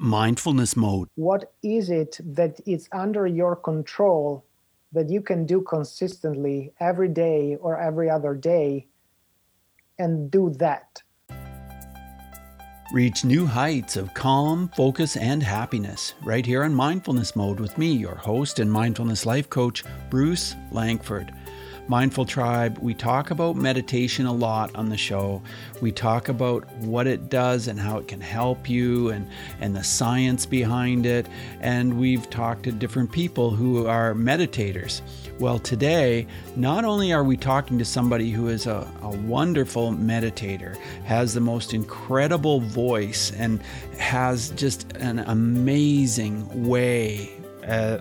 mindfulness mode? What is it that is under your control that you can do consistently every day or every other day and do that? Reach new heights of calm, focus, and happiness right here on Mindfulness Mode with me, your host and mindfulness life coach, Bruce Langford. Mindful Tribe, we talk about meditation a lot on the show. We talk about what it does and how it can help you and, and the science behind it. And we've talked to different people who are meditators. Well, today, not only are we talking to somebody who is a, a wonderful meditator, has the most incredible voice, and has just an amazing way. Uh,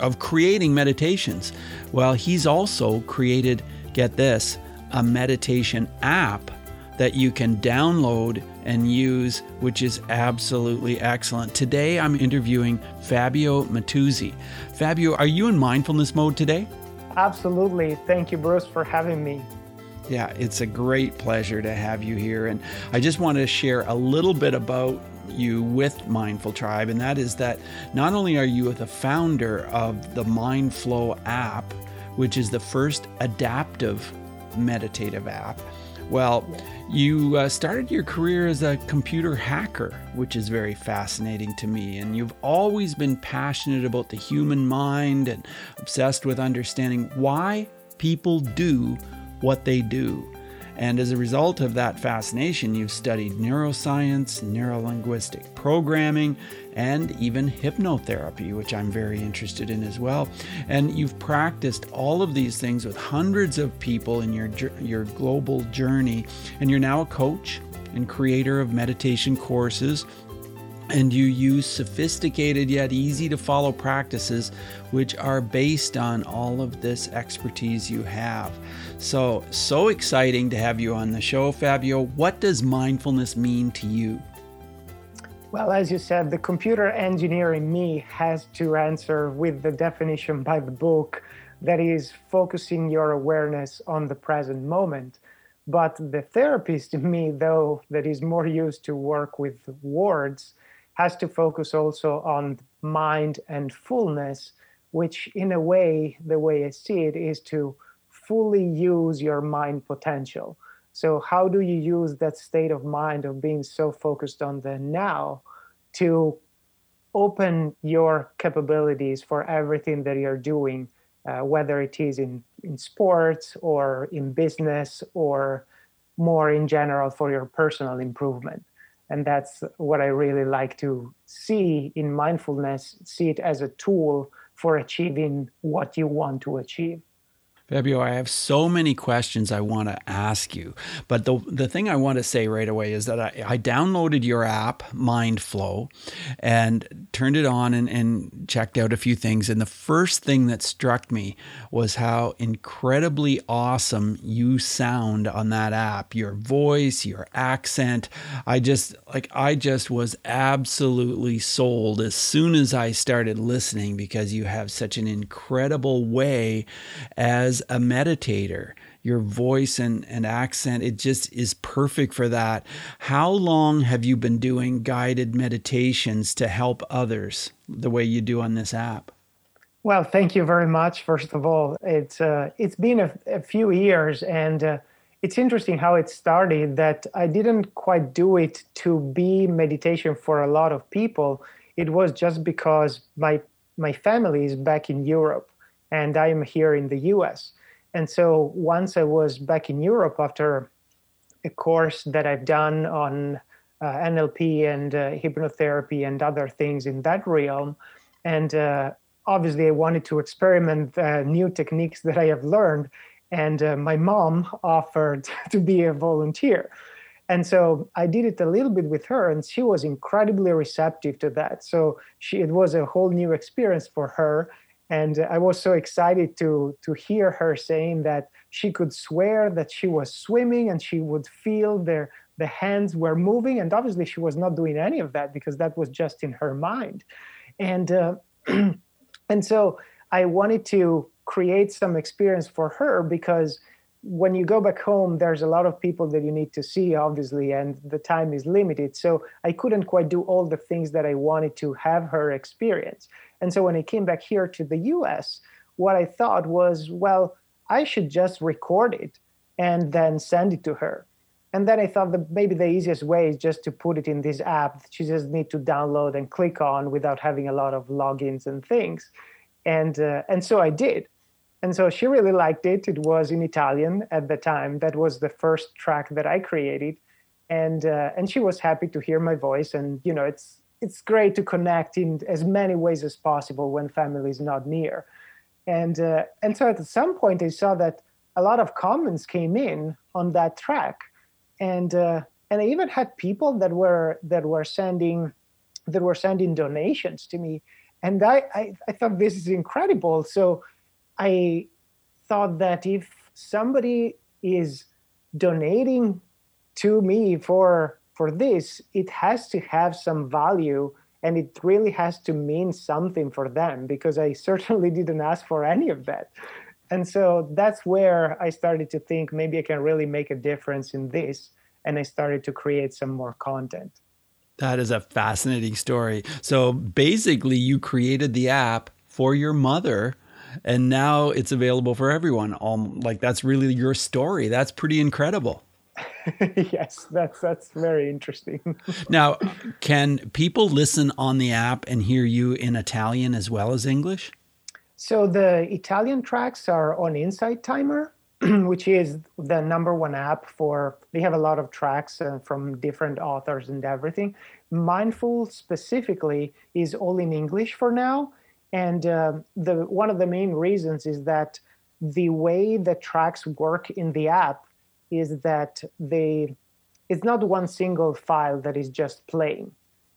of creating meditations. Well, he's also created, get this, a meditation app that you can download and use, which is absolutely excellent. Today, I'm interviewing Fabio Mattuzzi. Fabio, are you in mindfulness mode today? Absolutely. Thank you, Bruce, for having me. Yeah, it's a great pleasure to have you here. And I just want to share a little bit about you with Mindful Tribe, and that is that not only are you the founder of the MindFlow app, which is the first adaptive meditative app, well, you uh, started your career as a computer hacker, which is very fascinating to me. And you've always been passionate about the human mind and obsessed with understanding why people do what they do. And as a result of that fascination, you've studied neuroscience, neurolinguistic programming, and even hypnotherapy, which I'm very interested in as well. And you've practiced all of these things with hundreds of people in your, your global journey. And you're now a coach and creator of meditation courses and you use sophisticated yet easy to follow practices which are based on all of this expertise you have. So, so exciting to have you on the show, Fabio. What does mindfulness mean to you? Well, as you said, the computer engineer in me has to answer with the definition by the book that is focusing your awareness on the present moment. But the therapist in me, though, that is more used to work with words, has to focus also on mind and fullness, which, in a way, the way I see it, is to fully use your mind potential. So, how do you use that state of mind of being so focused on the now to open your capabilities for everything that you're doing, uh, whether it is in, in sports or in business or more in general for your personal improvement? And that's what i really like to see in mindfulness see it as a tool for achieving what you want to achieve Fabio, I have so many questions I want to ask you. But the, the thing I want to say right away is that I, I downloaded your app, MindFlow, and turned it on and, and checked out a few things. And the first thing that struck me was how incredibly awesome you sound on that app. Your voice, your accent. I just, like, I just was absolutely sold as soon as I started listening because you have such an incredible way as as a meditator. Your voice and, and accent it just is perfect for that. How long have you been doing guided meditations to help others the way you do on this app? Well thank you very much first of all. It's uh, it's been a, a, few years and uh, it's interesting how it started that i didn't quite do it to be meditation for a lot of people. It was just because my my family is back in europe and I am here in the US. And so once I was back in Europe after a course that I've done on uh, NLP and uh, hypnotherapy and other things in that realm, and uh, obviously I wanted to experiment uh, new techniques that I have learned. And uh, my mom offered to be a volunteer. And so I did it a little bit with her, and she was incredibly receptive to that. So she, it was a whole new experience for her and I was so excited to to hear her saying that she could swear that she was swimming and she would feel their the hands were moving. And obviously she was not doing any of that because that was just in her mind. And uh, and so i wanted to create some experience for her because when you go back home, there's a lot of people that you need to see, obviously, and the time is limited. So I couldn't quite do all the things that I wanted to have her experience. And so when I came back here to the US, what I thought was, well, I should just record it and then send it to her. And then I thought that maybe the easiest way is just to put it in this app that she just need to download and click on without having a lot of logins and things. And uh, and so I did. And so she really liked it. It was in Italian at the time. That was the first track that I created, and uh, and she was happy to hear my voice. And you know, it's it's great to connect in as many ways as possible when family is not near. And uh, and so at some point I saw that a lot of comments came in on that track, and uh, and I even had people that were that were sending that were sending donations to me, and I I, I thought this is incredible. So I thought that if somebody is donating to me for for this, it has to have some value and it really has to mean something for them because I certainly didn't ask for any of that. And so that's where I started to think maybe I can really make a difference in this. And I started to create some more content. That is a fascinating story. So basically, you created the app for your mother and now it's available for everyone. Um, like that's really your story. That's pretty incredible. yes, that's that's very interesting. now, can people listen on the app and hear you in Italian as well as English? So the Italian tracks are on Insight Timer, which is the number one app for. They have a lot of tracks uh, from different authors and everything. Mindflow specifically is all in English for now, and uh, the one of the main reasons is that the way the tracks work in the app is that they it's not one single file that is just playing.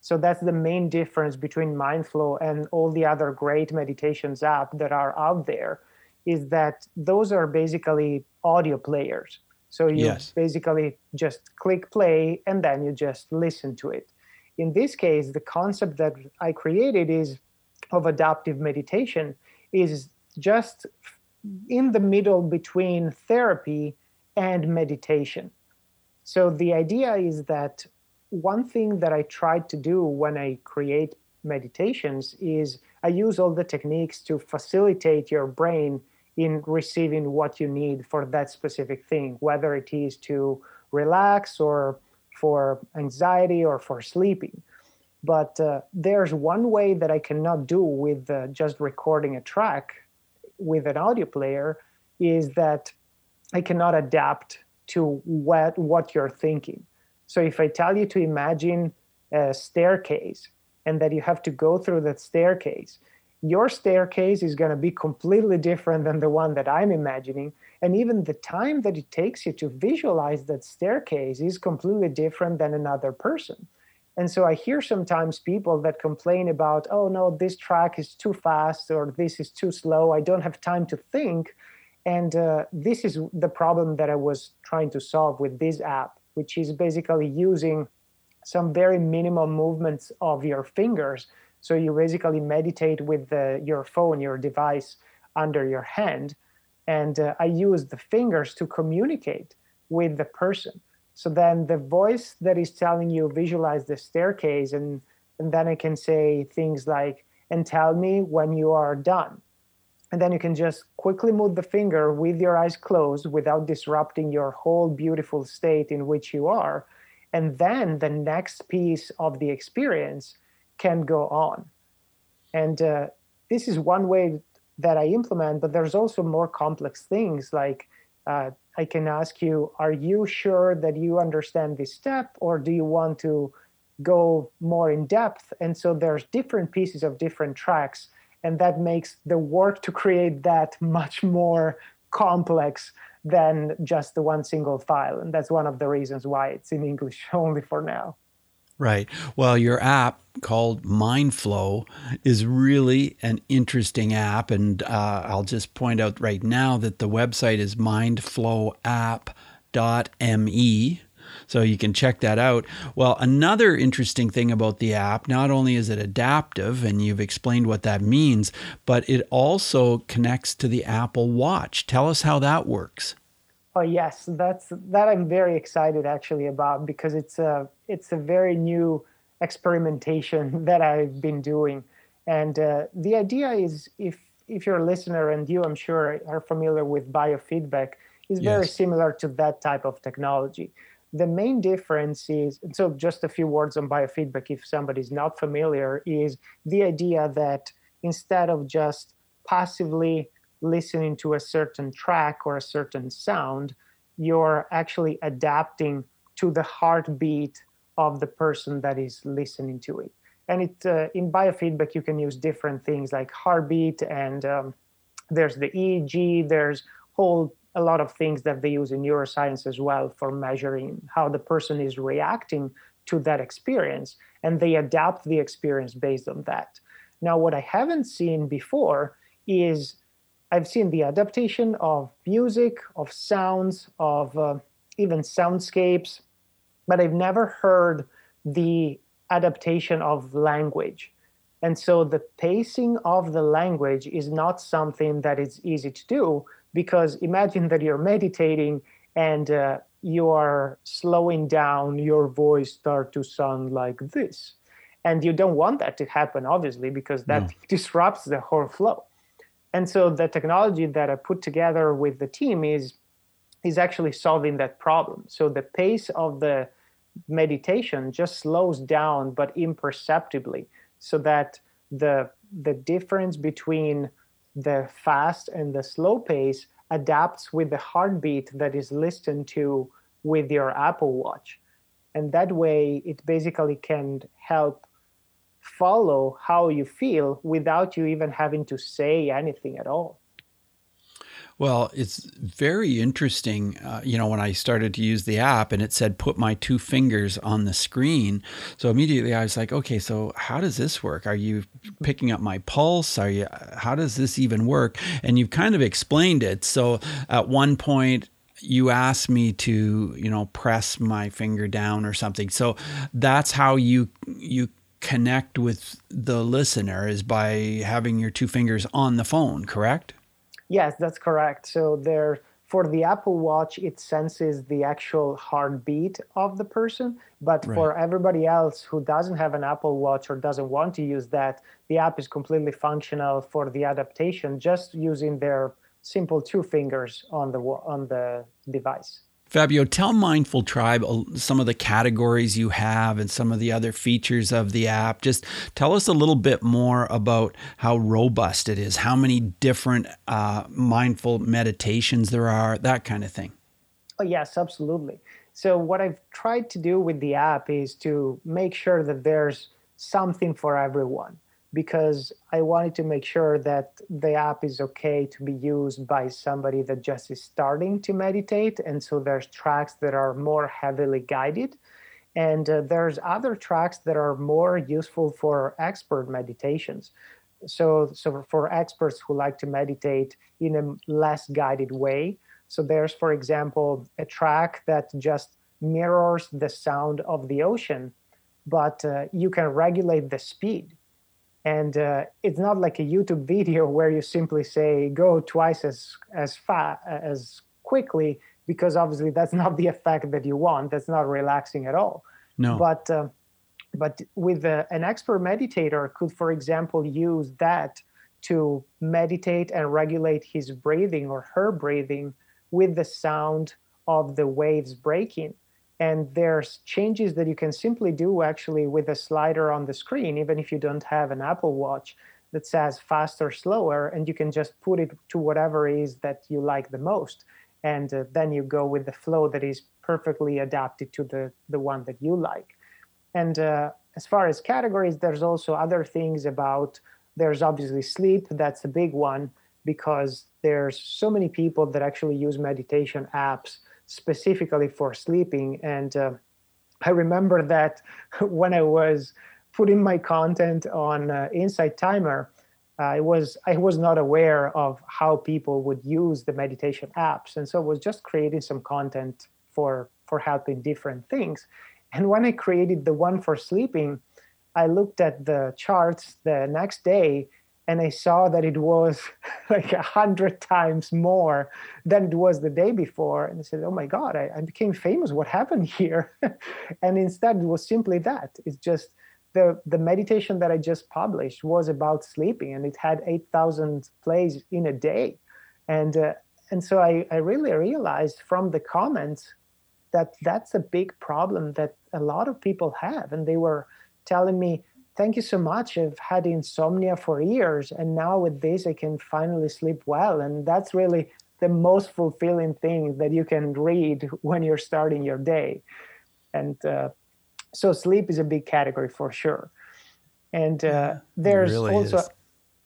So that's the main difference between Mindflow and all the other great meditations app that are out there is that those are basically audio players. So you yes. basically just click play and then you just listen to it. In this case, the concept that I created is of adaptive meditation is just in the middle between therapy and meditation. So the idea is that one thing that I try to do when I create meditations is I use all the techniques to facilitate your brain in receiving what you need for that specific thing, whether it is to relax or for anxiety or for sleeping. But uh, there's one way that I cannot do with uh, just recording a track with an audio player is that I cannot adapt to what, what you're thinking. So if I tell you to imagine a staircase and that you have to go through that staircase, your staircase is going to be completely different than the one that I'm imagining. And even the time that it takes you to visualize that staircase is completely different than another person. And so I hear sometimes people that complain about, oh no, this track is too fast or this is too slow. I don't have time to think. And uh, this is the problem that I was trying to solve with this app, which is basically using some very minimal movements of your fingers. So you basically meditate with the, your phone, your device under your hand. And uh, I use the fingers to communicate with the person. So then the voice that is telling you visualize the staircase, and, and then it can say things like, and tell me when you are done. And then you can just quickly move the finger with your eyes closed without disrupting your whole beautiful state in which you are. And then the next piece of the experience can go on. And uh, this is one way that I implement, but there's also more complex things like uh, I can ask you, are you sure that you understand this step or do you want to go more in depth? And so there's different pieces of different tracks and that makes the work to create that much more complex than just the one single file. And that's one of the reasons why it's in English only for now. Right. Well, your app called Mindflow is really an interesting app. And uh, I'll just point out right now that the website is mindflowapp.me. So you can check that out. Well, another interesting thing about the app, not only is it adaptive, and you've explained what that means, but it also connects to the Apple Watch. Tell us how that works. Oh yes, that's that I'm very excited actually about because it's a it's a very new experimentation that I've been doing, and uh, the idea is if if you're a listener and you I'm sure are familiar with biofeedback, is very yes. similar to that type of technology. The main difference is so just a few words on biofeedback if somebody's not familiar is the idea that instead of just passively listening to a certain track or a certain sound, you're actually adapting to the heartbeat of the person that is listening to it. And it uh, in biofeedback, you can use different things like heartbeat, and um, there's the EEG. There's whole a lot of things that they use in neuroscience as well for measuring how the person is reacting to that experience, and they adapt the experience based on that. Now, what I haven't seen before is I've seen the adaptation of music, of sounds, of uh, even soundscapes, but I've never heard the adaptation of language. And so the pacing of the language is not something that is easy to do because imagine that you're meditating and uh, you are slowing down, your voice start to sound like this. And you don't want that to happen, obviously, because that no. disrupts the whole flow. And so the technology that I put together with the team is is actually solving that problem. So the pace of the meditation just slows down but imperceptibly so that the the difference between the fast and the slow pace adapts with the heartbeat that is listened to with your Apple Watch. And that way it basically can help follow how you feel without you even having to say anything at all. Well, it's very interesting. Uh, you know, when I started to use the app and it said put my two fingers on the screen. So immediately I was like, okay, so how does this work? Are you picking up my pulse? Are you, how does this even work? And you've kind of explained it. So at one point, you asked me to you know press my finger down or something so that's how you you connect with the listener is by having your two fingers on the phone, correct? Yes, that's correct. So there for the Apple Watch, it senses the actual heartbeat of the person. But right. for everybody else who doesn't have an Apple Watch or doesn't want to use that, the app is completely functional for the adaptation, just using their simple two fingers on the on the device. Fabio, tell Mindful Tribe some of the categories you have and some of the other features of the app. Just tell us a little bit more about how robust it is, how many different uh, mindful meditations there are, that kind of thing. Oh, yes, absolutely. So, what I've tried to do with the app is to make sure that there's something for everyone because I wanted to make sure that the app is okay to be used by somebody that just is starting to meditate. And so there's tracks that are more heavily guided. And uh, there's other tracks that are more useful for expert meditations. So, so for experts who like to meditate in a less guided way. So there's, for example, a track that just mirrors the sound of the ocean, but uh, you can regulate the speed and uh, it's not like a youtube video where you simply say go twice as as fast as quickly because obviously that's not the effect that you want. That's not relaxing at all. No. But uh, but with uh, an expert meditator could for example use that to meditate and regulate his breathing or her breathing with the sound of the waves breaking and there's changes that you can simply do actually with a slider on the screen even if you don't have an apple watch that says faster slower and you can just put it to whatever is that you like the most. And uh, then you go with the flow that is perfectly adapted to the the one that you like. And uh, as far as categories there's also other things about there's obviously sleep that's a big one because there's so many people that actually use meditation apps specifically for sleeping. And uh, I remember that when I was putting my content on uh, Insight Timer, I was I was not aware of how people would use the meditation apps, and so I was just creating some content for for helping different things. And when I created the one for sleeping, I looked at the charts the next day, and I saw that it was like a hundred times more than it was the day before. And I said, Oh my God, I, I became famous. What happened here? and instead, it was simply that. It's just the, the meditation that I just published was about sleeping and it had 8,000 plays in a day. And, uh, and so I, I really realized from the comments that that's a big problem that a lot of people have. And they were telling me, thank you so much. I've had insomnia for years, and now with this, I can finally sleep well. And that's really the most fulfilling thing that you can read when you're starting your day. And uh, so, sleep is a big category for sure. And uh, there's really also, is.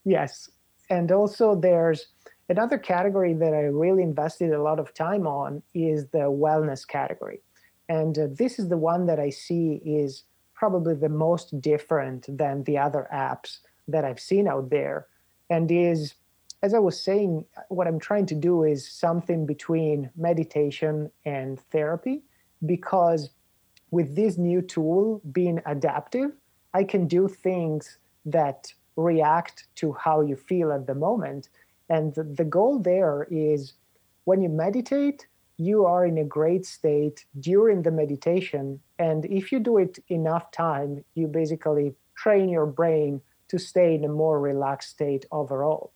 yes, and also there's another category that I really invested a lot of time on is the wellness category. And uh, this is the one that I see is probably the most different than the other apps that I've seen out there. And is, as I was saying, what I'm trying to do is something between meditation and therapy because with this new tool being adaptive, I can do things that react to how you feel at the moment. And the, goal there is when you meditate, you are in a great state during the meditation. And if you do it enough time, you basically train your brain to stay in a more relaxed state overall.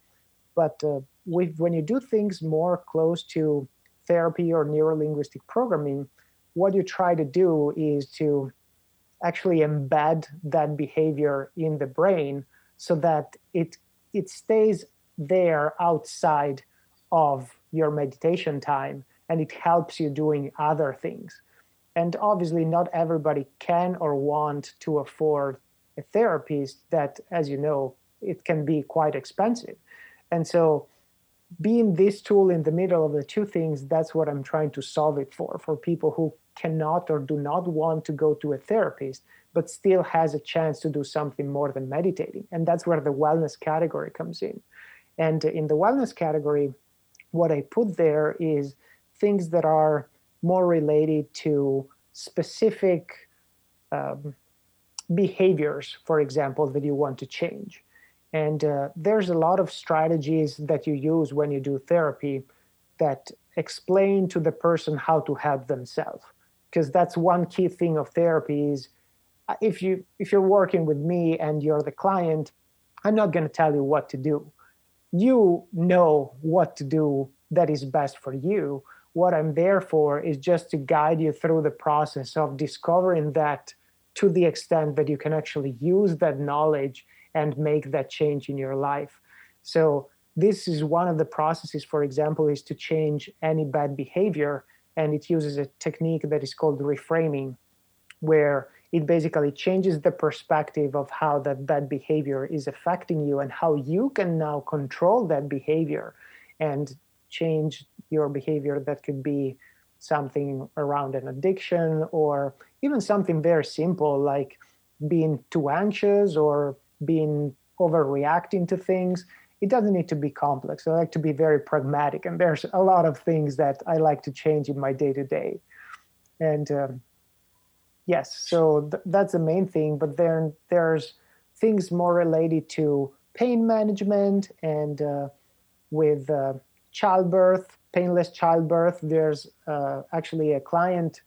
But uh, with, when you do things more close to therapy or neurolinguistic programming, what you try to do is to actually embed that behavior in the brain so that it it stays there outside of your meditation time and it helps you doing other things. And obviously, not everybody can or want to afford a therapist that, as you know, it can be quite expensive. And so, being this tool in the middle of the two things, that's what I'm trying to solve it for, for people who cannot or do not want to go to a therapist, but still has a chance to do something more than meditating. And that's where the wellness category comes in. And in the wellness category, what I put there is things that are more related to specific um, behaviors, for example, that you want to change. And uh, there's a lot of strategies that you use when you do therapy that explain to the person how to help themselves. Because that's one key thing of therapy is uh, if you if you're working with me and you're the client, I'm not going to tell you what to do. You know what to do that is best for you what I'm there for is just to guide you through the process of discovering that to the extent that you can actually use that knowledge and make that change in your life. So this is one of the processes, for example, is to change any bad behavior. And it uses a technique that is called reframing, where it basically changes the perspective of how that bad behavior is affecting you and how you can now control that behavior and change your behavior that could be something around an addiction or even something very simple like being too anxious or being overreacting to things. It doesn't need to be complex. I like to be very pragmatic and there's a lot of things that i like to change in my day to day and um, yes so th- that's the main thing but then there's things more related to pain management and uh, with uh, childbirth, painless childbirth. There's uh, actually a client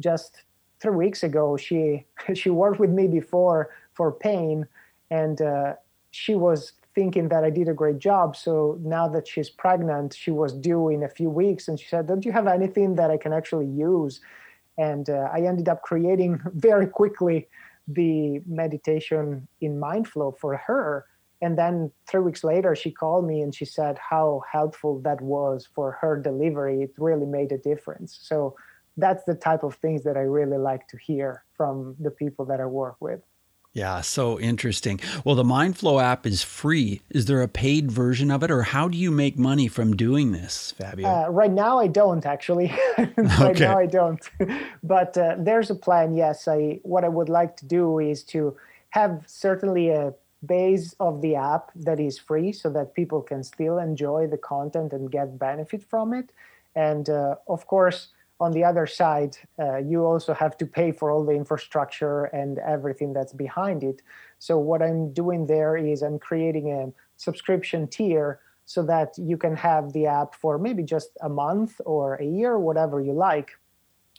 just three weeks ago. She she worked with me before for pain, and uh, she was thinking that I did a great job. So now that she's pregnant, she was due in a few weeks, and she said, "Don't you have anything that I can actually use?" And uh, I ended up creating very quickly the meditation in Mindflow for her and then three weeks later she called me and she said how helpful that was for her delivery it really made a difference so that's the type of things that i really like to hear from the people that i work with yeah, so interesting. Well, the Mindflow app is free. Is there a paid version of it, or how do you make money from doing this, Fabio? Uh, right now, I don't actually. right okay. now, I don't. but uh, there's a plan. Yes, I. What I would like to do is to have certainly a base of the app that is free so that people can still enjoy the content and get benefit from it and uh, of course on the other side, uh, you also have to pay for all the infrastructure and everything that's behind it. So what I'm doing there is I'm creating a subscription tier so that you can have the app for maybe just a month or a year, whatever you like,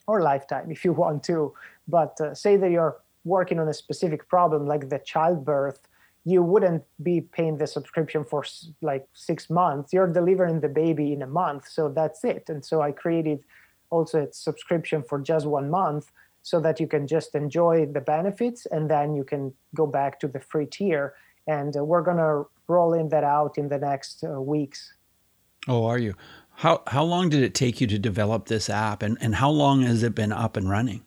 or lifetime if you want to. But uh, say that you're working on a specific problem like the childbirth, you wouldn't be paying the subscription for like six months. You're delivering the baby in a month, so that's it. And so I created also a subscription for just one month so that you can just enjoy the benefits and then you can go back to the free tier. And uh, we're going to rolling that out in the next uh, weeks. Oh, are you? How how long did it take you to develop this app, and and how long has it been up and running?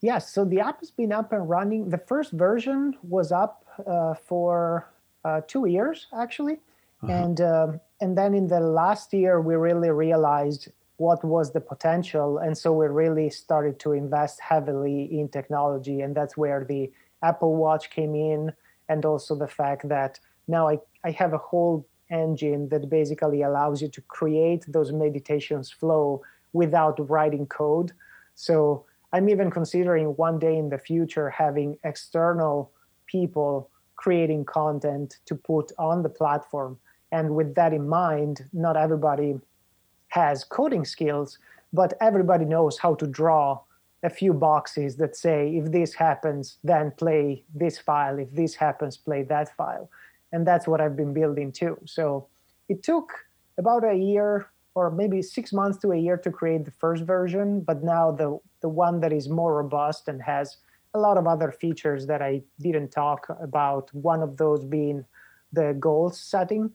Yes, so the app has been up and running. The first version was up uh, for uh, two years actually, uh-huh. and um, and then in the last year we really realized what was the potential, and so we really started to invest heavily in technology, and that's where the Apple Watch came in, and also the fact that now I, I have a whole engine that basically allows you to create those meditations flow without writing code. So I'm even considering one day in the future having external people creating content to put on the platform. And with that in mind, not everybody has coding skills, but everybody knows how to draw a few boxes that say, if this happens, then play this file. If this happens, play that file and that's what I've been building too. So it took about a year or maybe six months to a year to create the first version, but now the the one that is more robust and has a lot of other features that I didn't talk about. One of those being the goal setting.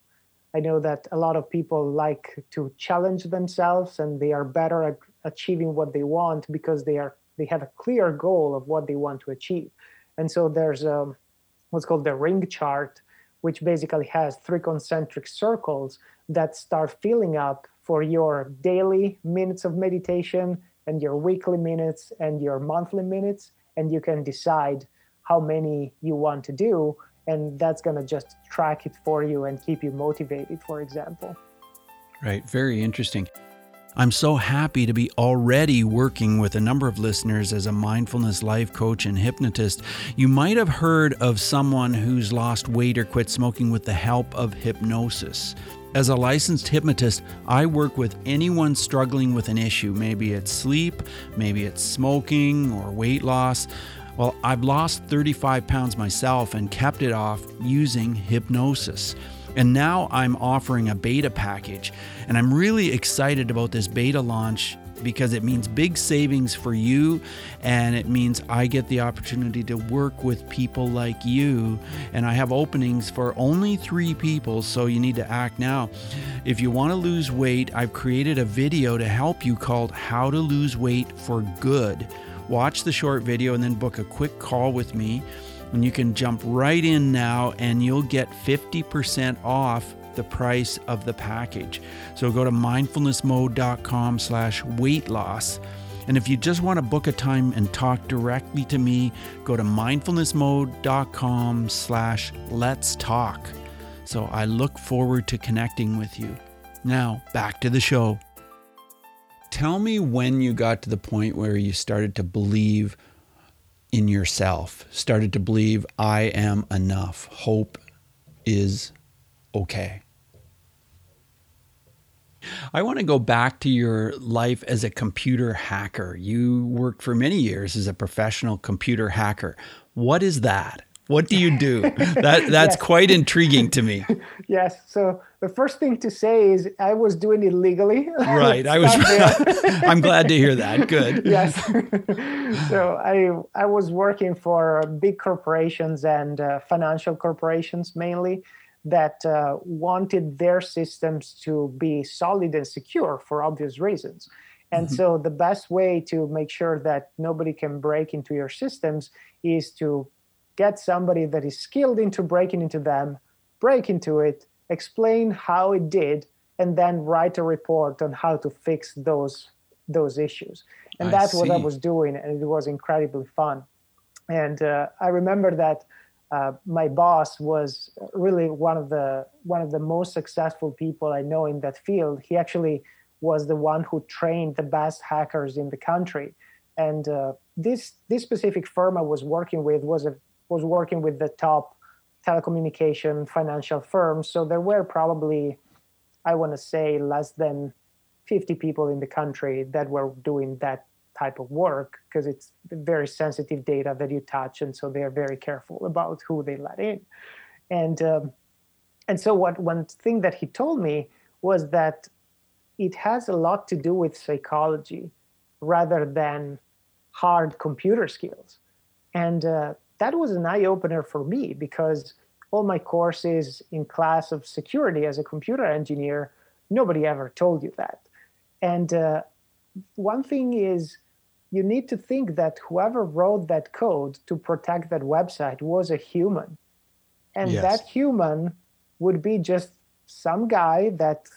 I know that a lot of people like to challenge themselves and they are better at achieving what they want because they are they have a clear goal of what they want to achieve. And so there's a, um, what's called the ring chart which basically has three concentric circles that start filling up for your daily minutes of meditation and your weekly minutes and your monthly minutes and you can decide how many you want to do and that's going to just track it for you and keep you motivated for example right very interesting I'm so happy to be already working with a number of listeners as a mindfulness life coach and hypnotist. You might have heard of someone who's lost weight or quit smoking with the help of hypnosis. As a licensed hypnotist, I work with anyone struggling with an issue. Maybe it's sleep, maybe it's smoking or weight loss. Well, I've lost 35 pounds myself and kept it off using hypnosis. And now I'm offering a beta package. And I'm really excited about this beta launch because it means big savings for you and it means I get the opportunity to work with people like you and I have openings for only 3 people so you need to act now. If you want to lose weight, I've created a video to help you called How to Lose Weight for Good. Watch the short video and then book a quick call with me and you can jump right in now and you'll get 50% off the price of the package. So go to mindfulnessmode.com slash weight loss. And if you just want to book a time and talk directly to me, go to mindfulnessmode.com slash let's talk. So I look forward to connecting with you. Now, back to the show. Tell me when you got to the point where you started to believe in yourself, started to believe, I am enough. Hope is okay. I want to go back to your life as a computer hacker. You worked for many years as a professional computer hacker. What is that? What do you do? that that's yes. quite intriguing to me. yes. So the first thing to say is I was doing it legally. Right. I was. I'm glad to hear that. Good. yes. so I I was working for big corporations and uh, financial corporations mainly that uh, wanted their systems to be solid and secure for obvious reasons. And mm-hmm. so the best way to make sure that nobody can break into your systems is to get somebody that is skilled into breaking into them, break into it, explain how it did, and then write a report on how to fix those those issues. And I that's see. what I was doing, and it was incredibly fun. And uh, I remember that uh, my boss was really one of the one of the most successful people I know in that field. He actually was the one who trained the best hackers in the country. And uh, this this specific firm I was working with was a was working with the top telecommunication financial firms. So there were probably, I want to say, less than 50 people in the country that were doing that type of work because it's very sensitive data that you touch, and so they're very careful about who they let in. And um, and so what one thing that he told me was that it has a lot to do with psychology rather than hard computer skills. And uh, that was an eye opener for me because all my courses in class of security as a computer engineer, nobody ever told you that. And uh, one thing is, you need to think that whoever wrote that code to protect that website was a human. And yes. that human would be just some guy that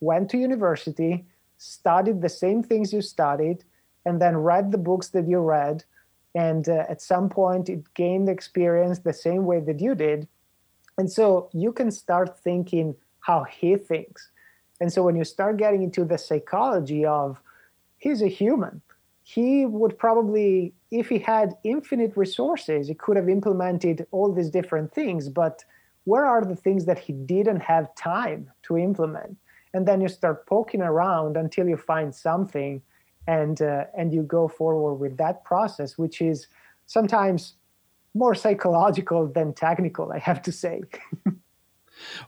went to university, studied the same things you studied, and then read the books that you read and uh, at some point it gained experience the same way that you did and so you can start thinking how he thinks and so when you start getting into the psychology of he's a human he would probably if he had infinite resources he could have implemented all these different things but where are the things that he didn't have time to implement? And then you start poking around until you find something and uh, and you go forward with that process which is sometimes more psychological than technical i have to say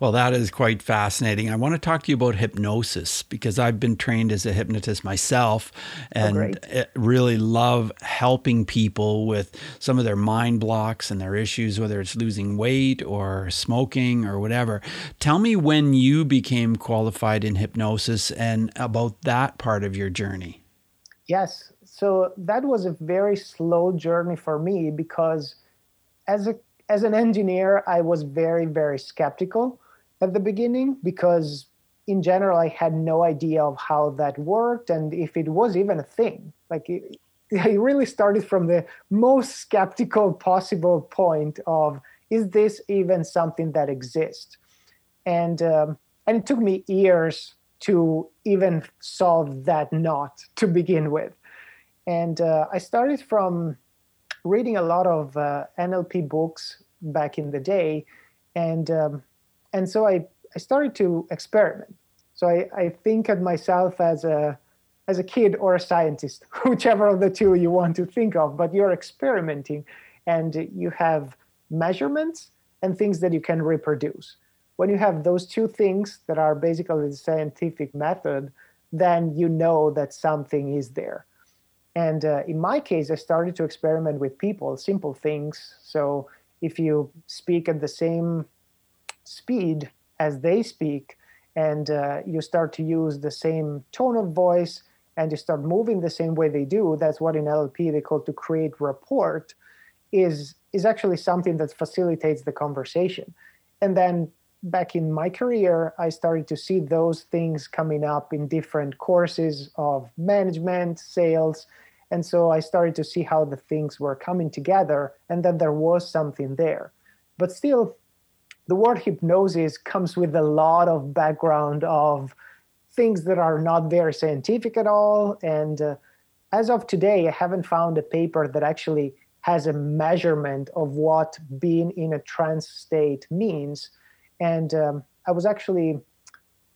well that is quite fascinating. I want to talk to you about hypnosis because i've been trained as a hypnotist myself oh, and oh, really love helping people with some of their mind blocks and their issues whether it's losing weight or smoking or whatever. Tell me when you became qualified in hypnosis and about that part of your journey. Yes. So that was a very slow journey for me because as a as an engineer, I was very, very skeptical at the beginning because in general I had no idea of how that worked and if it was even a thing. Like it, I really started from the most skeptical possible point of is this even something that exists? And um, and it took me years to even solve that knot to begin with. And uh, I started from reading a lot of uh, NLP books back in the day, and um, and so I, I started to experiment. So I, I think of myself as a as a kid or a scientist, whichever of the two you want to think of, but you're experimenting and you have measurements and things that you can reproduce when you have those two things that are basically the scientific method, then you know that something is there. And uh, in my case, I started to experiment with people, simple things. So if you speak at the same speed as they speak, and uh, you start to use the same tone of voice, and you start moving the same way they do, that's what in NLP they call to create rapport, is is actually something that facilitates the conversation. And then back in my career, I started to see those things coming up in different courses of management, sales. And so I started to see how the things were coming together and that there was something there. But still, the word hypnosis comes with a lot of background of things that are not very scientific at all. And uh, as of today, I haven't found a paper that actually has a measurement of what being in a trance state means and um, I was actually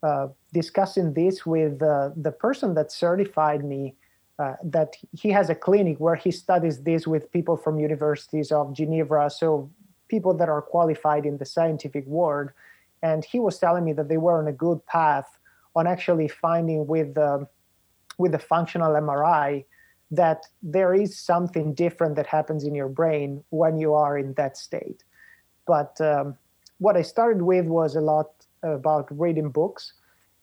uh, discussing this with uh, the person that certified me. Uh, that he has a clinic where he studies this with people from universities of Geneva, so people that are qualified in the scientific world. And he was telling me that they were on a good path on actually finding with the with the functional MRI that there is something different that happens in your brain when you are in that state. But um, what I started with was a lot about reading books,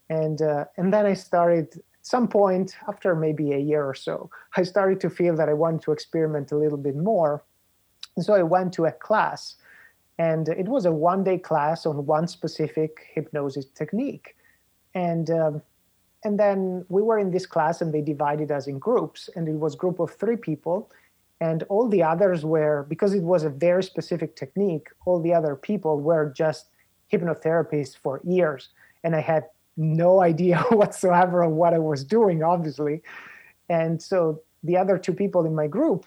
and uh, and then I started some point after maybe a year or so, I started to feel that I wanted to experiment a little bit more, and so I went to a class, and it was a one-day class on one specific hypnosis technique, and. Um, and then we were in this class and they divided us in groups and it was group of three people and all the others were because it was a very specific technique all the other people were just hypnotherapists for years and i had no idea whatsoever of what I was doing, obviously. And so the other two people in my group,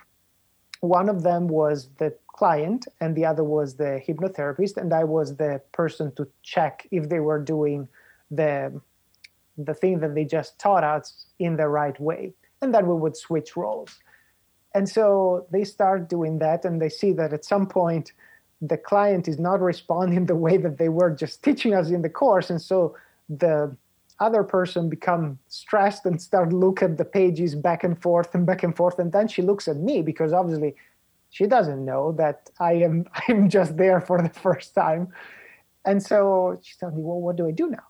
one of them was the client and the other was the hypnotherapist, and I was the person to check if they were doing the the thing that they just taught us in the right way. And then we would switch roles. And so they start doing that and they see that at some point the client is not responding the way that they were just teaching us in the course. And so the other person become stressed and start look at the pages back and forth and back and forth. And then she looks at me because obviously she doesn't know that I am I'm just there for the first time. And so she telling me, well, what do I do now?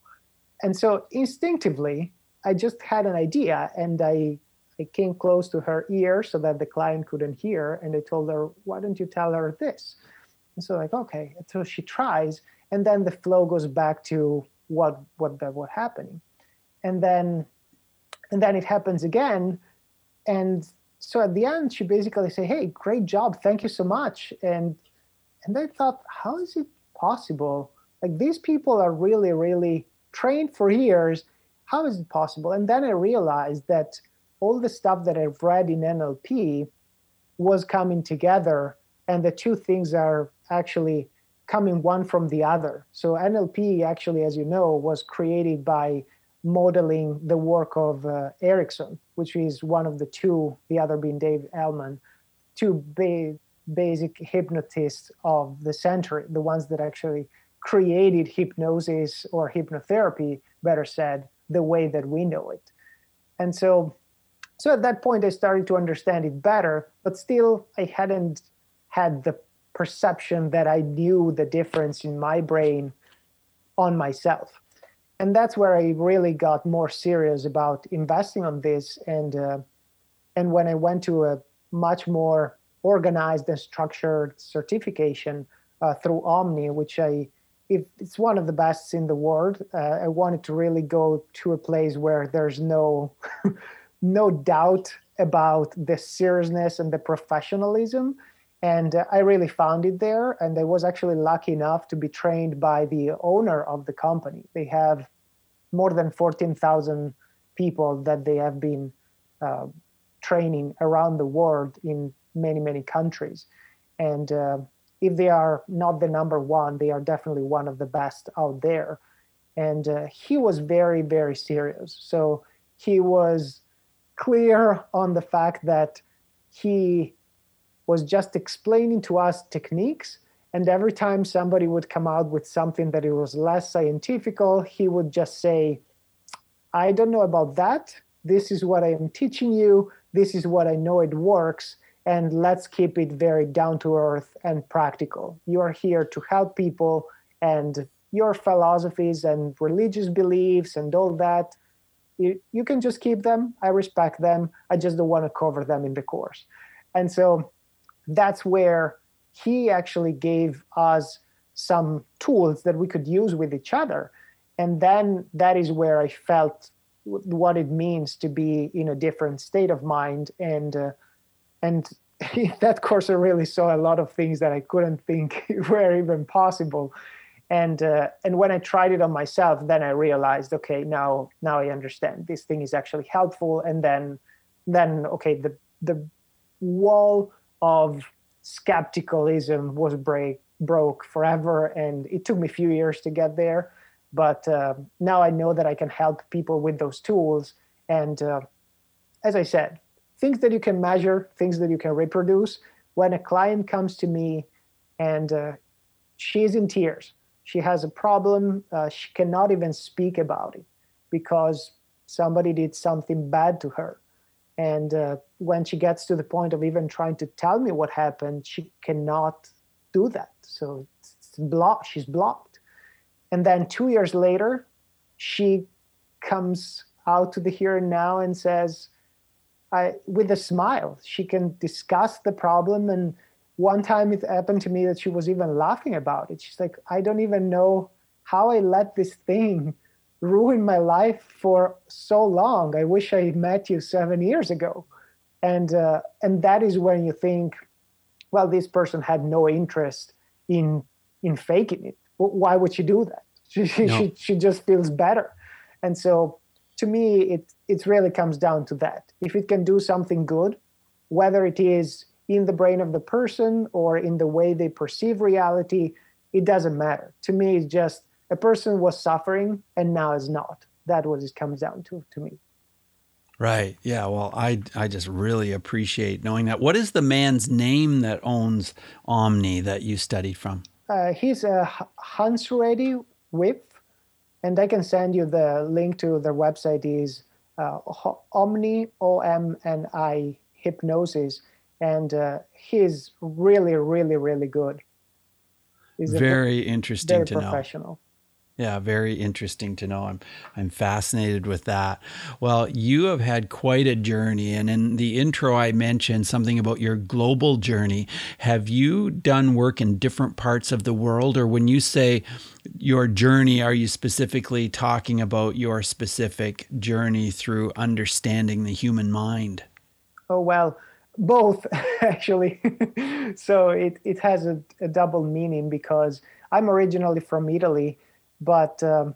And so instinctively, I just had an idea and I I came close to her ear so that the client couldn't hear. And I told her, why don't you tell her this? And so like, okay. And so she tries, and then the flow goes back to what what that was happening. And then and then it happens again. And so at the end, she basically say, Hey, great job, thank you so much. And and I thought, how is it possible? Like these people are really, really trained for years. How is it possible? And then I realized that all the stuff that I've read in NLP was coming together, and the two things are actually coming one from the other. So NLP, actually, as you know, was created by modeling the work of uh, Erickson, which is one of the two, the other being Dave Elman, two ba- basic hypnotists of the century, the ones that actually created hypnosis or hypnotherapy, better said, the way that we know it. And so so at that point, I started to understand it better, but still, I hadn't had the perception that I knew the difference in my brain on myself. And that's where I really got more serious about investing on this. And uh, and when I went to a much more organized and structured certification uh, through Omni, which I if it's one of the best in the world, uh, I wanted to really go to a place where there's no no doubt about the seriousness and the professionalism. And uh, I really found it there. And I was actually lucky enough to be trained by the owner of the company. They have more than 14,000 people that they have been uh, training around the world in many, many countries. And uh, if they are not the number one, they are definitely one of the best out there. And uh, he was very, very serious. So he was clear on the fact that he was just explaining to us techniques and every time somebody would come out with something that it was less scientifical he would just say i don't know about that this is what i am teaching you this is what i know it works and let's keep it very down to earth and practical you are here to help people and your philosophies and religious beliefs and all that you, you can just keep them. I respect them. I just don't want to cover them in the course. And so that's where he actually gave us some tools that we could use with each other. And then that is where I felt what it means to be in a different state of mind. And, uh, and that course, I really saw a lot of things that I couldn't think were even possible and uh, and when I tried it on myself, then I realized, okay, now now I understand this thing is actually helpful. And then then okay, the the wall of skepticism was break broke forever, and it took me a few years to get there. But uh, now I know that I can help people with those tools, and uh, as I said, things that you can measure, things that you can reproduce. When a client comes to me and uh, she's in tears she has a problem. Uh, she cannot even speak about it because somebody did something bad to her. And uh, when she gets to the point of even trying to tell me what happened, she cannot do that. So it's blocked. She's blocked. And then two years later, she comes out to the here and now and says, I, with a smile, she can discuss the problem and one time it happened to me that she was even laughing about it. She's like, I don't even know how I let this thing ruin my life for so long. I wish I met you seven years ago. And uh, and that is when you think, well, this person had no interest in in faking it. Why would she do that? She she, no. she, she just feels better. And so to me, it it really comes down to that. If it can do something good, whether it is in the brain of the person or in the way they perceive reality, it doesn't matter. To me, it's just a person was suffering and now is not. That what it comes down to to me. Right. Yeah. Well, I I just really appreciate knowing that. What is the man's name that owns Omni that you studied from? Uh, he's a Hansruedi Wipf, and I can send you the link to their website. Is uh, Omni O M N I Hypnosis, and uh, he's really, really, really good. He's very interesting very to professional. know. Yeah, very interesting to know. I'm I'm fascinated with that. Well, you have had quite a journey and in the intro I mentioned something about your global journey. Have you done work in different parts of the world or when you say your journey are you specifically talking about your specific journey through understanding the human mind? Oh well, both actually. so it it has a, a double meaning because I'm originally from Italy but um,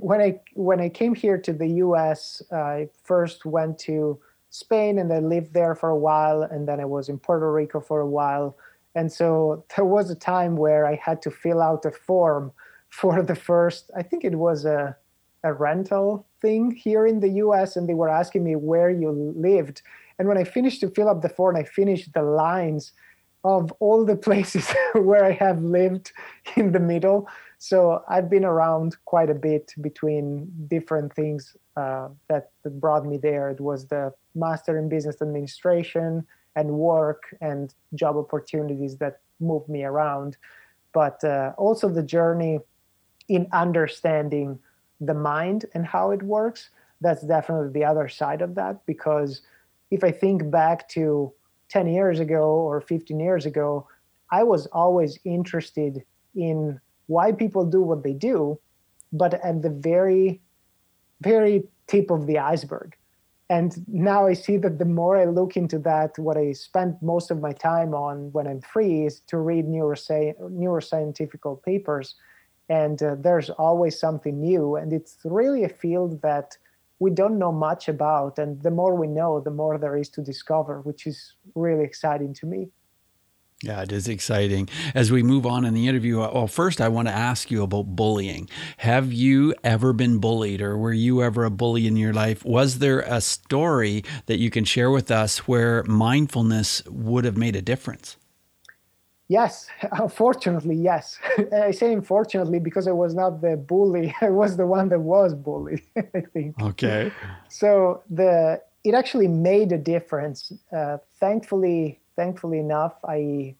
when I when I came here to the U.S., I first went to Spain and I lived there for a while, and then I was in Puerto Rico for a while. And so there was a time where I had to fill out a form for the first. I think it was a a rental thing here in the U.S. and they were asking me where you lived. And when I finished to fill up the form, I finished the lines of all the places where I have lived in the middle. So I've been around quite a bit between different things uh, that, that brought me there. It was the master in business administration and work and job opportunities that moved me around, but uh, also the journey in understanding the mind and how it works. That's definitely the other side of that because if I think back to 10 years ago or 15 years ago, I was always interested in why people do what they do, but at the very, very tip of the iceberg. And now I see that the more I look into that, what I spend most of my time on when I'm free is to read neurosci- neuroscientific papers. And uh, there's always something new. And it's really a field that we don't know much about. And the more we know, the more there is to discover, which is really exciting to me. Yeah, it is exciting. As we move on in the interview, uh, well, first I want to ask you about bullying. Have you ever been bullied or were you ever a bully in your life? Was there a story that you can share with us where mindfulness would have made a difference? Yes, unfortunately, yes. I say unfortunately because I was not the bully. I was the one that was bullied, I think. Okay. So the it actually made a difference. Uh, thankfully, thankfully enough, I,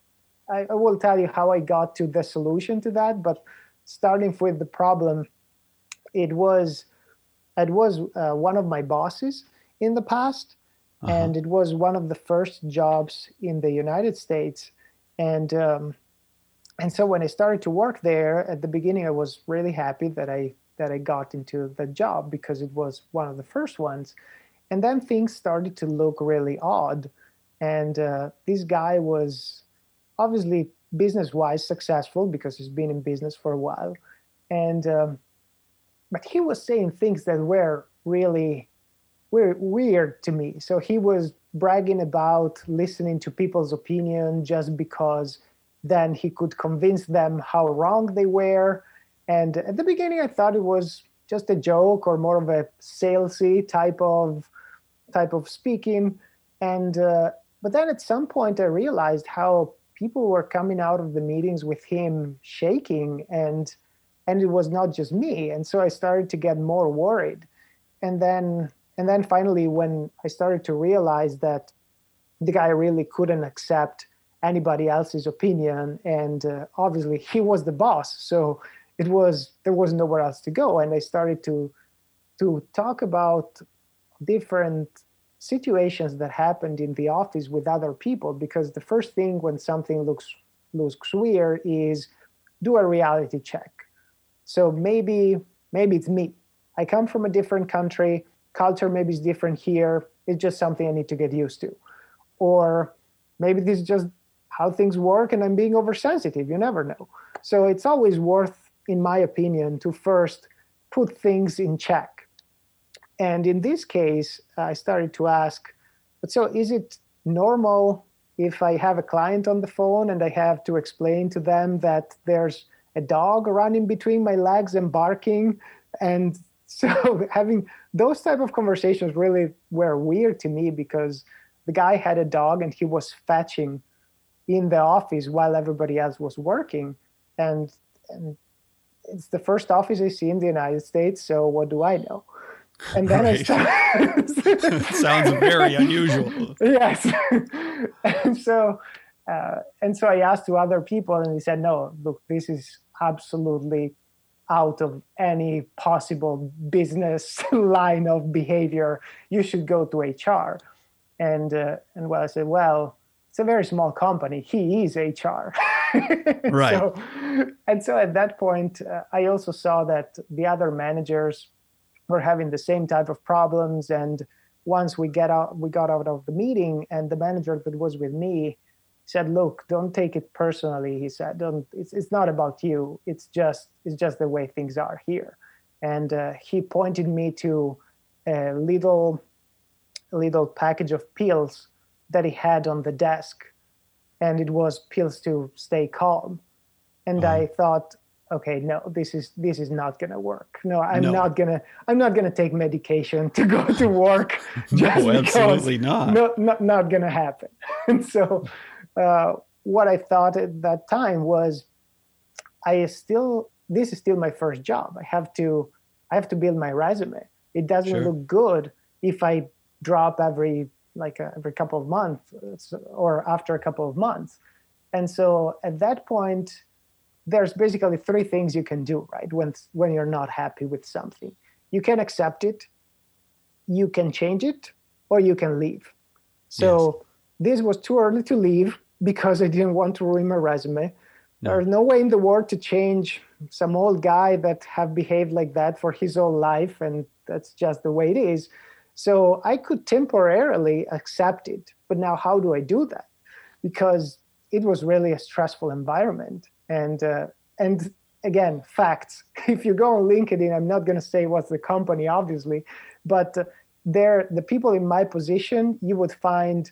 I, I will tell you how I got to the solution to that. But starting with the problem, it was it was uh, one of my bosses in the past, uh-huh. and it was one of the first jobs in the United States, and. Um, and so when I started to work there at the beginning, I was really happy that I that I got into the job because it was one of the first ones. And then things started to look really odd and uh, this guy was obviously business wise successful because he's been in business for a while. And, um, but he was saying things that were really weird, weird to me. So he was bragging about listening to people's opinion just because then he could convince them how wrong they were. And at the beginning, I thought it was just a joke or more of a salesy type of type of speaking. And uh, but then at some point, I realized how people were coming out of the meetings with him shaking, and and it was not just me. And so I started to get more worried. And then and then finally, when I started to realize that the guy really couldn't accept anybody else's opinion, and uh, obviously he was the boss, so it was there was nowhere else to go. And I started to to talk about different situations that happened in the office with other people because the first thing when something looks looks weird is do a reality check. So maybe maybe it's me. I come from a different country culture maybe is different here it's just something i need to get used to. Or maybe this is just how things work and i'm being oversensitive you never know. So it's always worth in my opinion to first put things in check And in this case, I started to ask, but so is it normal if I have a client on the phone and I have to explain to them that there's a dog running between my legs and barking? And so having those type of conversations really were weird to me because the guy had a dog and he was fetching in the office while everybody else was working. And, and it's the first office I see in the United States. So what do I know? And then right. I started. Sounds very unusual. yes. and so, uh, and so I asked to other people, and they said, "No, look, this is absolutely out of any possible business line of behavior. You should go to HR." And uh, and well, I said, "Well, it's a very small company. He is HR." right. So, and so at that point, uh, I also saw that the other managers were having the same type of problems. And once we get out we got out of the meeting and the manager that was with me said look don't take it personally he said. Don't it's, it's not about you. It's just it's just the way things are here. And uh, he pointed me to a little little package of pills that he had on the desk and it was pills to stay calm. And uh-huh. i thought okay no this is this is not going to work. No i'm no. not going to i'm not to take medication to go to work no absolutely not. no, not, not going to happen. And so uh, what i thought at that time was i still this is still my first job. I have to i have to build my resume. It doesn't sure. look good if i drop every like uh, every couple of months or after a couple of months. And so at that point there's basically three things you can do right? When when you're not happy with something. You can accept it you can change it or you can leave. So yes. this was too early to leave because i didn't want to ruin my resume. No. there's no way in the world to change some old guy that have behaved like that for his whole life and that's just the way it is. So i could temporarily accept it but now how do i do that? Because it was really a stressful environment and uh, and again facts. If you go on linkedin i'm not going to say what's the company obviously but uh, there the people in my position you would find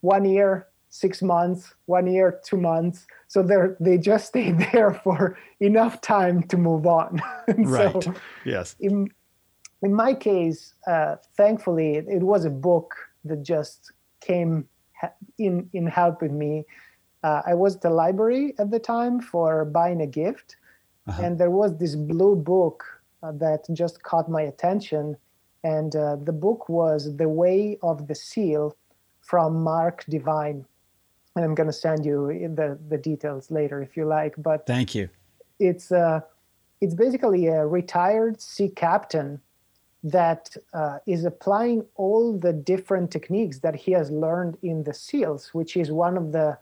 one year six months one year two months. So they're they just stay there for enough time to move on. Right. So yes. in, in my case uh, thankfully it, it was a book that just came in in helping me uh, I was at the library at the time for buying a gift, uh-huh. and there was this blue book uh, that just caught my attention. And uh, the book was The Way of the Seal from Mark Divine. And I'm going to send you the, the details later if you like. But thank you. It's, uh, it's basically a retired sea captain that uh, is applying all the different techniques that he has learned in the SEALs, which is one of the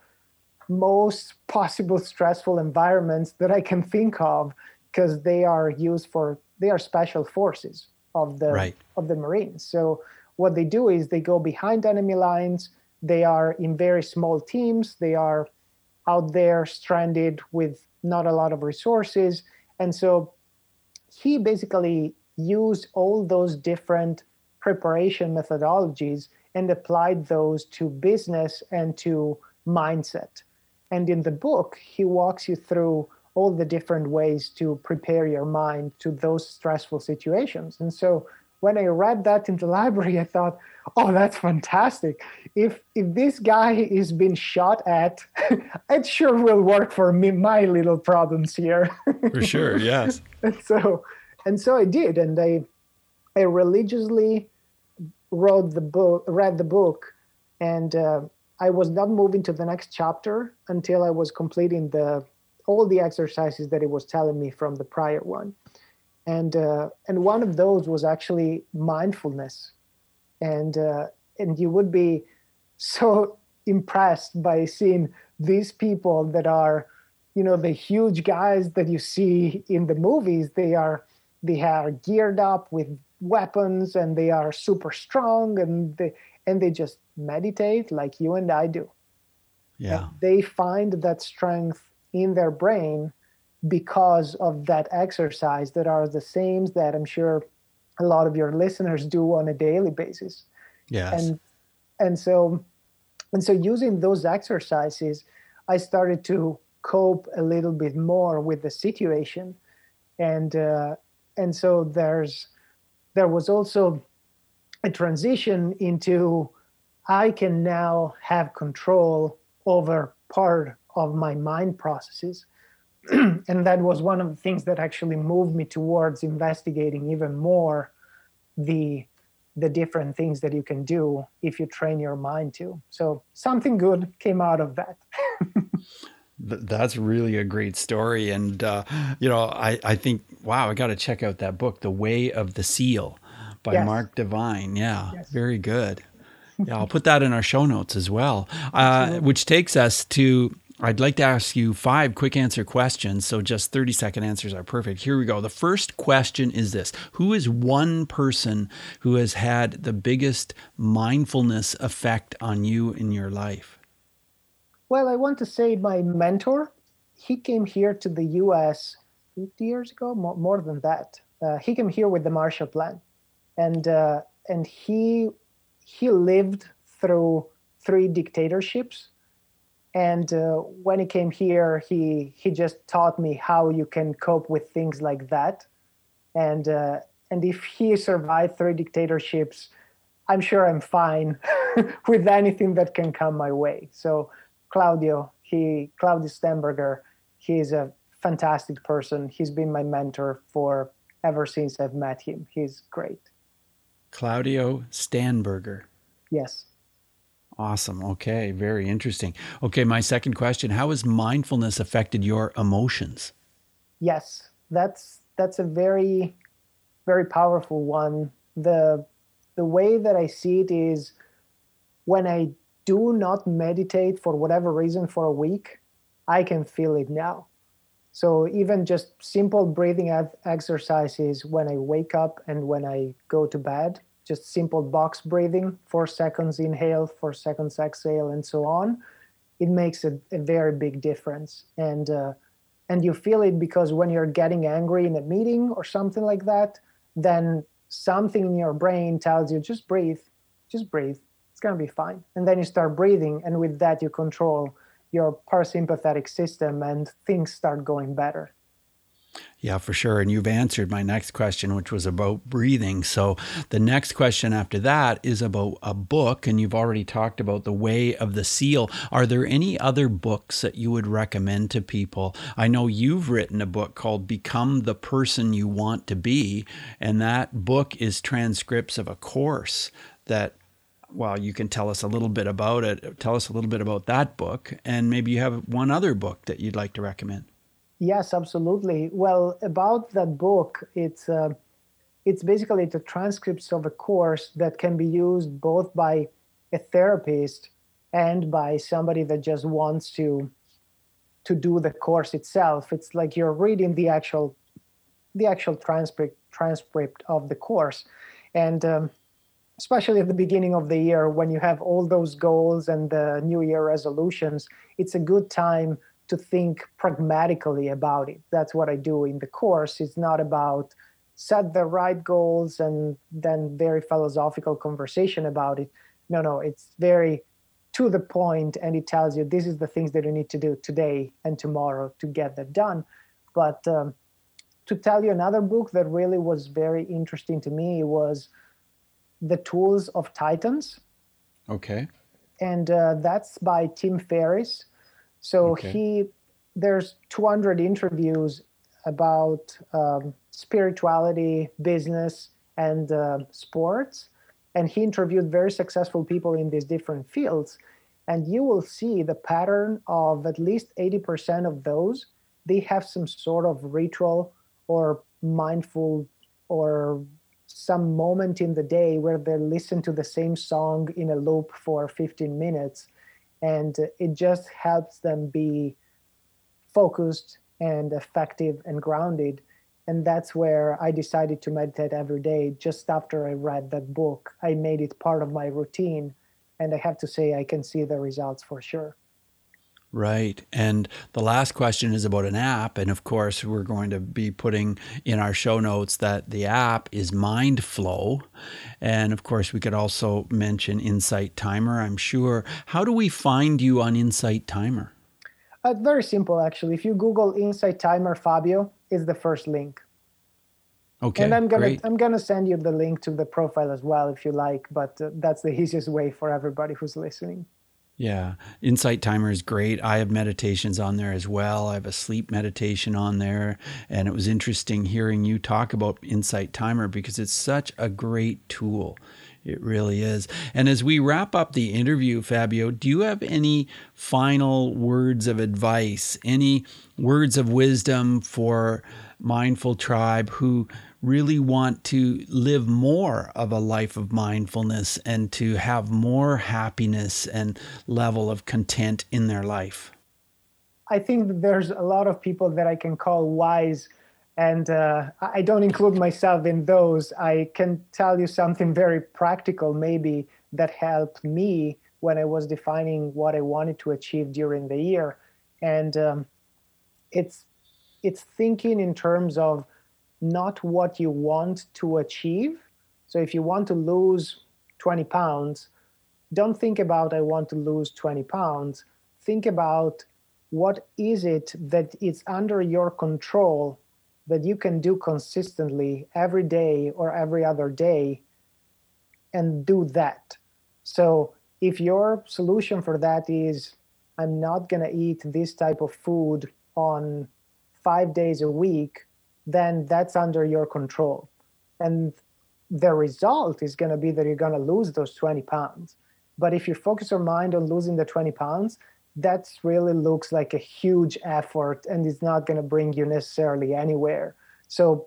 most possible stressful environments that I can think of because they are used for they are special forces of the right. of the Marines. So what they do is they go behind enemy lines. They are in very small teams. They are out there stranded with not a lot of resources. And so he basically used all those different preparation methodologies and applied those to business and to mindset. And in the book, he walks you through all the different ways to prepare your mind to those stressful situations. And so when I read that in the library, I thought, oh, that's fantastic. If if this guy is being shot at, it sure will work for me, my little problems here. for sure, yes. and so and so I did, and I I religiously wrote the book, read the book, and uh, I was not moving to the next chapter until I was completing the all the exercises that it was telling me from the prior one, and uh, and one of those was actually mindfulness, and uh, and you would be so impressed by seeing these people that are, you know, the huge guys that you see in the movies. They are they are geared up with weapons and they are super strong and they and they just meditate like you and I do. Yeah. And they find that strength in their brain because of that exercise that are the same that I'm sure a lot of your listeners do on a daily basis. Yes. And and so and so using those exercises, I started to cope a little bit more with the situation, and uh, and so there's there was also a transition into I can now have control over part of my mind processes. and that was one of the things that actually moved me towards investigating even more the the different things that you can do if you train your mind to. So something good came out of that. That's really a great story. And, uh, you know, I, I think, wow, I got to check out that book, The Way of the Seal by yes. Mark Divine. Yeah, yes. very good. Yeah, I'll put that in our show notes as well, uh, which takes us to I'd like to ask you five quick answer questions. So just 30 second answers are perfect. Here we go. The first question is this Who is one person who has had the biggest mindfulness effect on you in your life? Well, I want to say my mentor. He came here to the US 50 years ago, more, more than that. Uh, he came here with the Marshall Plan. And, uh, and he, he lived through three dictatorships. And uh, when he came here he he just taught me how you can cope with things like that. And uh, and if he survived three dictatorships i'm sure i'm fine with anything that can come my way. So claudio he claudio sternberger he's a fantastic person. He's been my mentor for ever since i've met him. He's great claudio Stanberger. yes Awesome. Okay. Very interesting. Okay. My second question How has mindfulness affected your emotions? Yes, that's that's a very very powerful one. The the way that I see it is when I do not meditate for whatever reason for a week, I can feel it now. So even just simple breathing exercises when I wake up and when I go to bed, just simple box breathing, four seconds inhale, four seconds exhale, and so on, it makes a, a very big difference. And uh, and you feel it because when you're getting angry in a meeting or something like that, then something in your brain tells you just breathe, just breathe. It's gonna be fine. And then you start breathing, and with that you control your parasympathetic system, and things start going better. Yeah, for sure. And you've answered my next question, which was about breathing. So the next question after that is about a book. And you've already talked about The Way of the Seal. Are there any other books that you would recommend to people? I know you've written a book called Become the Person You Want to Be. And that book is transcripts of a course that well, you can tell us a little bit about it. Tell us a little bit about that book, and maybe you have one other book that you'd like to recommend. Yes, absolutely. Well, about that book, it's uh, it's basically the transcripts of a course that can be used both by a therapist and by somebody that just wants to to do the course itself. It's like you're reading the actual the actual transcript transcript of the course, and um, especially at the beginning of the year when you have all those goals and the New Year resolutions, it's a good time to think pragmatically about it. That's what I do in the course. It's not about set the right goals and then very philosophical conversation about it. No, no, it's very to the point and it tells you this is the things that you need to do today and tomorrow to get that done. But um, to tell you another book that really was very interesting to me was The Tools of Titans. Okay. And uh, that's by Tim Ferriss so okay. he there's 200 interviews about um, spirituality, business, and uh, sports, and he interviewed very successful people in these different fields. And you will see the pattern of at least 80% of those they have some sort of ritual or mindful or some moment in the day where they listen to the same song in a loop for 15 minutes and it just helps them be focused and effective and grounded. And that's where i decided to meditate every day just after i read that book. I made it part of my routine and i have to say i can see the results for sure Right. And the last question is about an app. And of course, we're going to be putting in our show notes that the app is Mindflow. And of course, we could also mention Insight Timer, I'm sure. How do we find you on Insight Timer? Uh, very simple, actually. If you Google Insight Timer Fabio, is the first link. Okay. And I'm gonna great. I'm gonna send you the link to the profile as well if you like. But uh, that's the easiest way for everybody who's listening. Yeah, Insight Timer is great. I have meditations on there as well. I have a sleep meditation on there. And it was interesting hearing you talk about Insight Timer because it's such a great tool. It really is. And as we wrap up the interview, Fabio, do you have any final words of advice, any words of wisdom for Mindful Tribe who really want to live more of a life of mindfulness and to have more happiness and level of content in their life? I think there's a lot of people that I can call wise, and uh, I don't include myself in those. I can tell you something very practical, maybe that helped me when I was defining what I wanted to achieve during the year, and um, it's it's thinking in terms of not what you want to achieve. So if you want to lose 20 pounds, don't think about, I want to lose 20 pounds. Think about what is it that is under your control that you can do consistently every day or every other day and do that. So if your solution for that is, I'm not going to eat this type of food on five days a week, then that's under your control. And the result is going to be that you're going to lose those 20 pounds. But if you focus your mind on losing the 20 pounds, that really looks like a huge effort and it's not going to bring you necessarily anywhere. So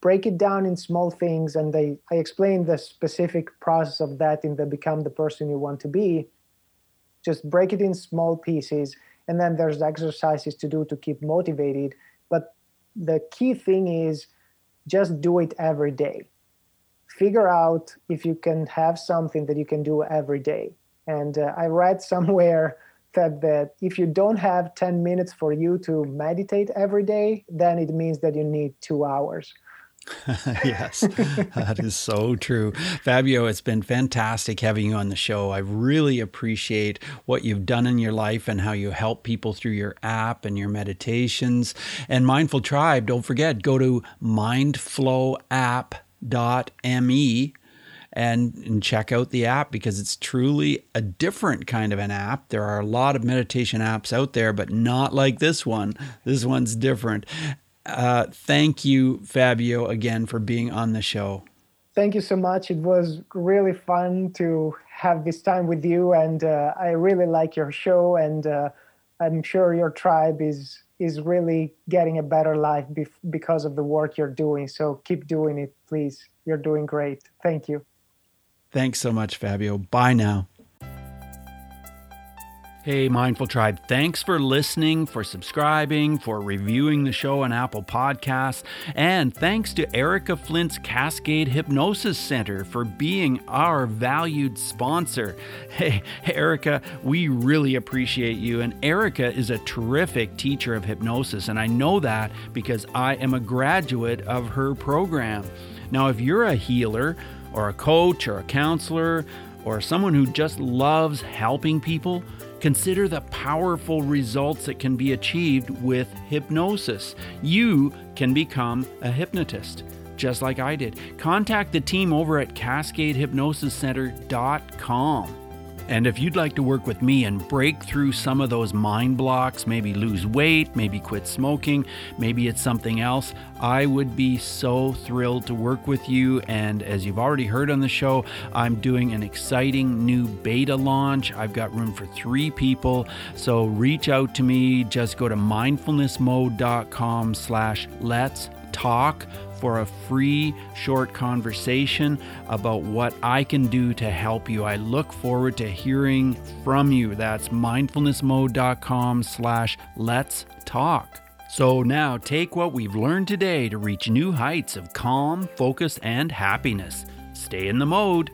break it down in small things. And they, I explained the specific process of that in the Become the Person You Want to Be. Just break it in small pieces. And then there's exercises to do to keep motivated. The key thing is just do it every day. Figure out if you can have something that you can do every day. And uh, I read somewhere that, that if you don't have 10 minutes for you to meditate every day, then it means that you need two hours. yes, that is so true. Fabio, it's been fantastic having you on the show. I really appreciate what you've done in your life and how you help people through your app and your meditations. And Mindful Tribe, don't forget, go to mindflowapp.me and, and check out the app because it's truly a different kind of an app. There are a lot of meditation apps out there, but not like this one. This one's different. Uh, thank you, Fabio, again for being on the show. Thank you so much. It was really fun to have this time with you, and uh, I really like your show. And uh, I'm sure your tribe is is really getting a better life bef- because of the work you're doing. So keep doing it, please. You're doing great. Thank you. Thanks so much, Fabio. Bye now. Hey, Mindful Tribe, thanks for listening, for subscribing, for reviewing the show on Apple Podcasts, and thanks to Erica Flint's Cascade Hypnosis Center for being our valued sponsor. Hey, Erica, we really appreciate you, and Erica is a terrific teacher of hypnosis, and I know that because I am a graduate of her program. Now, if you're a healer, or a coach, or a counselor, or someone who just loves helping people, Consider the powerful results that can be achieved with hypnosis. You can become a hypnotist, just like I did. Contact the team over at CascadeHypnosisCenter.com. And if you'd like to work with me and break through some of those mind blocks, maybe lose weight, maybe quit smoking, maybe it's something else, I would be so thrilled to work with you. And as you've already heard on the show, I'm doing an exciting new beta launch. I've got room for three people. So reach out to me. Just go to mindfulnessmode.com slash let's talk for a free short conversation about what I can do to help you. I look forward to hearing from you. That's mindfulnessmode.com slash let's talk. So now take what we've learned today to reach new heights of calm, focus, and happiness. Stay in the mode.